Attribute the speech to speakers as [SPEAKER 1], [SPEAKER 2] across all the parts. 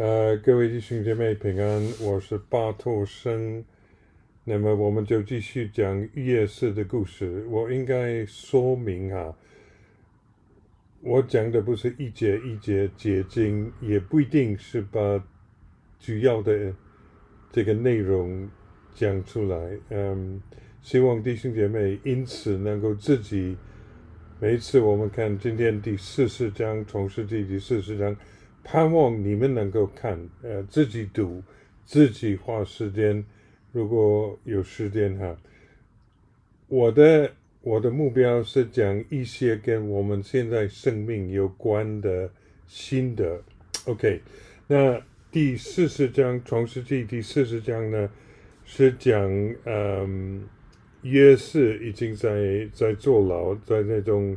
[SPEAKER 1] 呃，各位弟兄姐妹平安，我是巴托生。那么我们就继续讲夜市的故事。我应该说明啊，我讲的不是一节一节结晶，也不一定是把主要的这个内容讲出来。嗯，希望弟兄姐妹因此能够自己每一次我们看今天第四十章《创世纪》第四十章。盼望你们能够看，呃，自己读，自己花时间，如果有时间哈。我的我的目标是讲一些跟我们现在生命有关的心得。OK，那第四十章《创世纪》第四十章呢，是讲嗯，约瑟已经在在坐牢，在那种。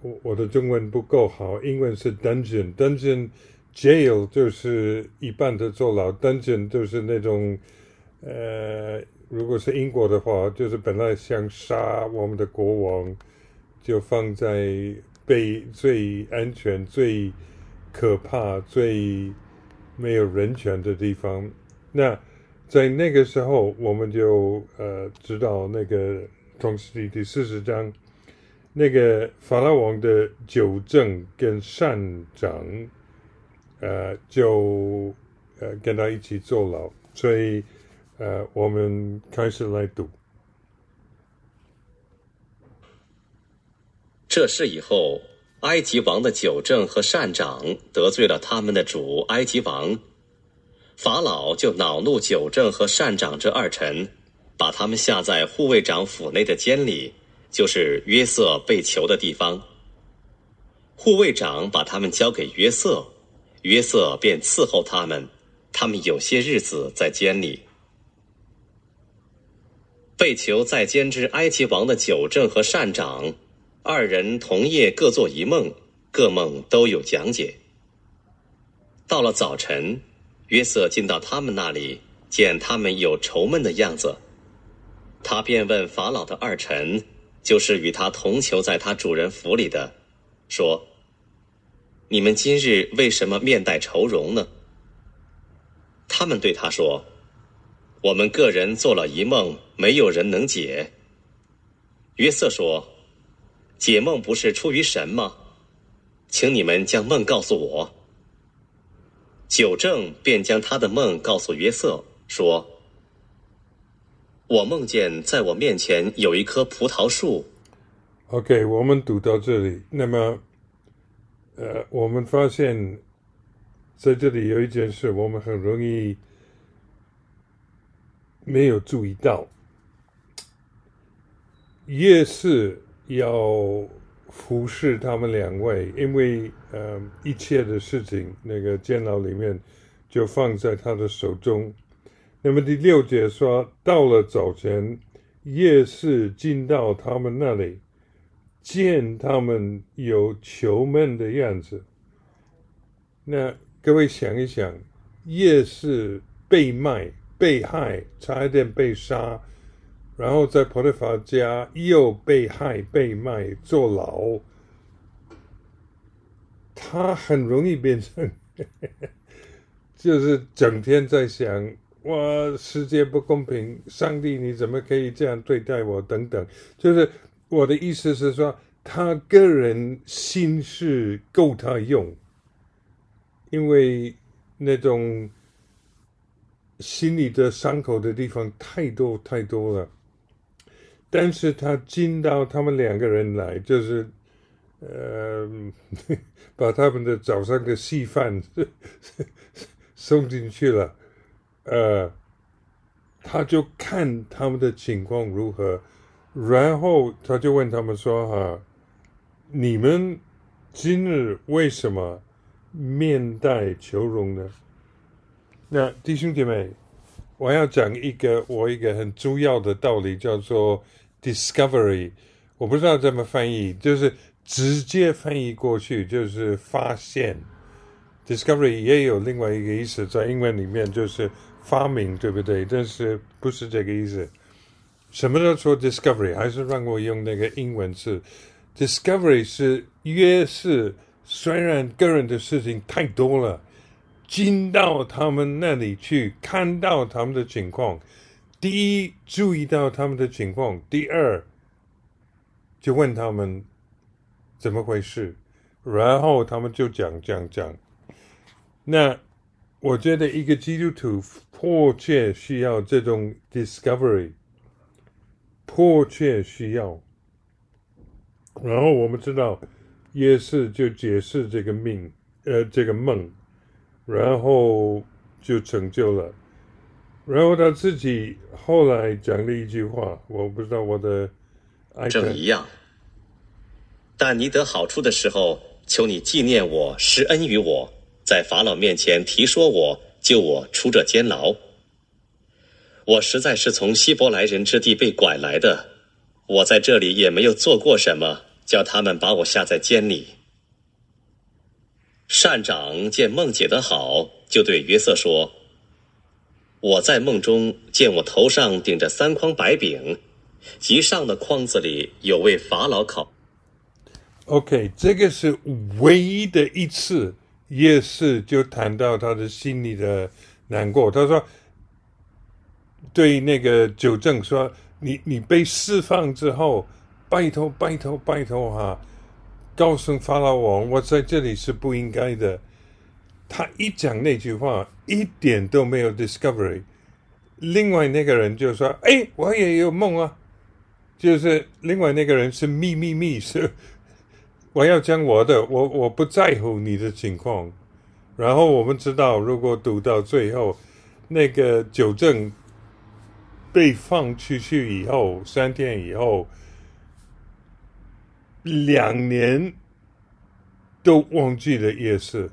[SPEAKER 1] 我我的中文不够好，英文是 dungeon，dungeon jail 就是一般的坐牢，dungeon 就是那种，呃，如果是英国的话，就是本来想杀我们的国王，就放在被最安全、最可怕、最没有人权的地方。那在那个时候，我们就呃知道那个创世纪第四十章。那个法老王的九正跟善长，呃，就呃跟他一起坐牢，所以呃，我们开始来读。
[SPEAKER 2] 这事以后，埃及王的九正和善长得罪了他们的主埃及王，法老就恼怒九正和善长这二臣，把他们下在护卫长府内的监里。就是约瑟被囚的地方。护卫长把他们交给约瑟，约瑟便伺候他们。他们有些日子在监里。被囚在监之埃及王的九正和善长二人同夜各做一梦，各梦都有讲解。到了早晨，约瑟进到他们那里，见他们有愁闷的样子，他便问法老的二臣。就是与他同囚在他主人府里的，说：“你们今日为什么面带愁容呢？”他们对他说：“我们个人做了一梦，没有人能解。”约瑟说：“解梦不是出于神吗？请你们将梦告诉我。”九正便将他的梦告诉约瑟，说。我梦见在我面前有一棵葡萄树。
[SPEAKER 1] OK，我们读到这里。那么，呃，我们发现在这里有一件事，我们很容易没有注意到。夜市要服侍他们两位，因为呃，一切的事情，那个监牢里面就放在他的手中。那么第六节说，到了早晨，夜市进到他们那里，见他们有囚闷的样子。那各位想一想，夜市被卖、被害，差一点被杀，然后在普利法家又被害、被卖、坐牢，他很容易变成，就是整天在想。我世界不公平，上帝你怎么可以这样对待我？等等，就是我的意思是说，他个人心是够他用，因为那种心里的伤口的地方太多太多了。但是他进到他们两个人来，就是呃，把他们的早上的稀饭 送进去了。呃，他就看他们的情况如何，然后他就问他们说：“哈，你们今日为什么面带愁容呢？”那弟兄姐妹，我要讲一个我一个很重要的道理，叫做 “discovery”。我不知道怎么翻译，就是直接翻译过去就是发现。discovery 也有另外一个意思，在英文里面就是发明，对不对？但是不是这个意思？什么叫做 discovery？还是让我用那个英文字？discovery 是越是虽然个人的事情太多了，进到他们那里去，看到他们的情况。第一，注意到他们的情况；第二，就问他们怎么回事，然后他们就讲讲讲。那我觉得一个基督徒迫切需要这种 discovery，迫切需要。然后我们知道，耶稣就解释这个命，呃，这个梦，然后就成就了。然后他自己后来讲了一句话，我不知道我的
[SPEAKER 2] 正一样。但你得好处的时候，求你纪念我，施恩于我，在法老面前提说我，救我出这监牢。我实在是从希伯来人之地被拐来的，我在这里也没有做过什么，叫他们把我下在监里。善长见梦解得好，就对约瑟说。我在梦中见我头上顶着三筐白饼，其上的筐子里有位法老烤。
[SPEAKER 1] OK，这个是唯一的一次，夜市就谈到他的心里的难过。他说：“对那个九正说，你你被释放之后，拜托拜托拜托哈，告诉法老王，我在这里是不应该的。”他一讲那句话，一点都没有 discovery。另外那个人就说：“哎，我也有梦啊。”就是另外那个人是秘密密，是我要讲我的，我我不在乎你的情况。然后我们知道，如果赌到最后，那个九正被放出去以后，三天以后，两年都忘记了夜市。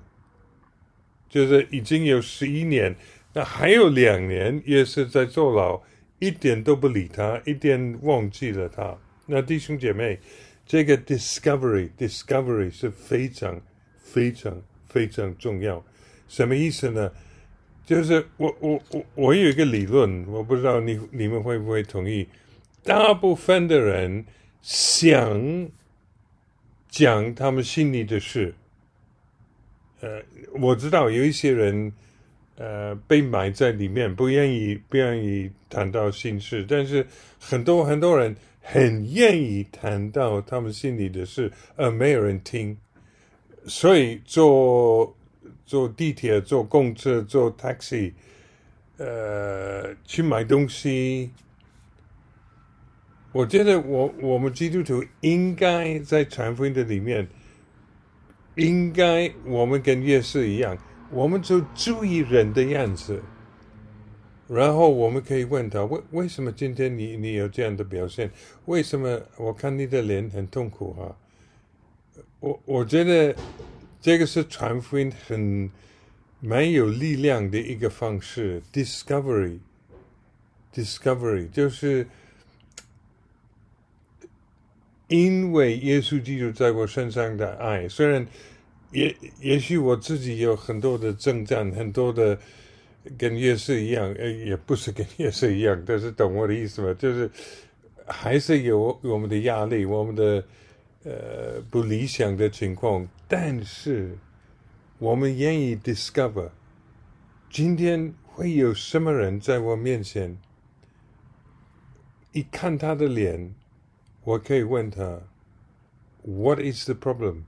[SPEAKER 1] 就是已经有十一年，那还有两年也是在坐牢，一点都不理他，一点忘记了他。那弟兄姐妹，这个 discovery discovery 是非常非常非常重要。什么意思呢？就是我我我我有一个理论，我不知道你你们会不会同意。大部分的人想讲他们心里的事。呃，我知道有一些人，呃，被埋在里面，不愿意不愿意谈到心事，但是很多很多人很愿意谈到他们心里的事，而没有人听，所以坐坐地铁、坐公车、坐 taxi，呃，去买东西，我觉得我我们基督徒应该在传福音的里面。应该我们跟夜市一样，我们就注意人的样子，然后我们可以问他为为什么今天你你有这样的表现？为什么我看你的脸很痛苦哈？我我觉得这个是传福音很蛮有力量的一个方式，discovery，discovery 就是。因为耶稣基督在我身上的爱，虽然也也许我自己有很多的征战，很多的跟耶稣一样，呃，也不是跟耶稣一样，但是懂我的意思吗？就是还是有我们的压力，我们的呃不理想的情况，但是我们愿意 discover，今天会有什么人在我面前，一看他的脸。我可以问他，What is the problem？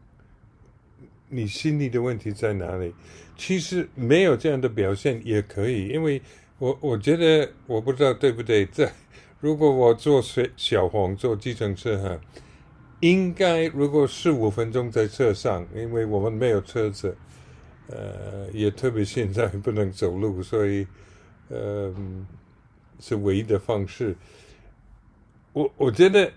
[SPEAKER 1] 你心里的问题在哪里？其实没有这样的表现也可以，因为我我觉得我不知道对不对。在如果我坐小小黄坐计程车哈，应该如果四五分钟在车上，因为我们没有车子，呃，也特别现在不能走路，所以呃是唯一的方式。我我觉得。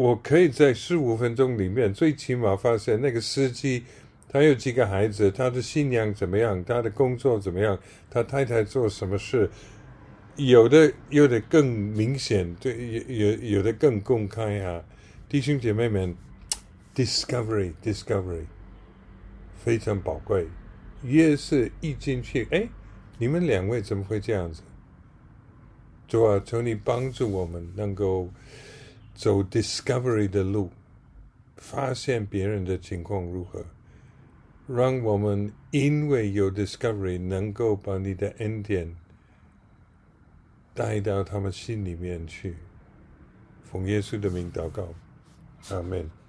[SPEAKER 1] 我可以在十五分钟里面，最起码发现那个司机他有几个孩子，他的信仰怎么样，他的工作怎么样，他太太做什么事，有的有的更明显，对，有有有的更公开啊。弟兄姐妹们，discovery discovery 非常宝贵。越是一进去，哎，你们两位怎么会这样子？主啊，求你帮助我们能够。走 discovery 的路，发现别人的情况如何，让我们因为有 discovery，能够把你的恩典带到他们心里面去。奉耶稣的名祷告，阿门。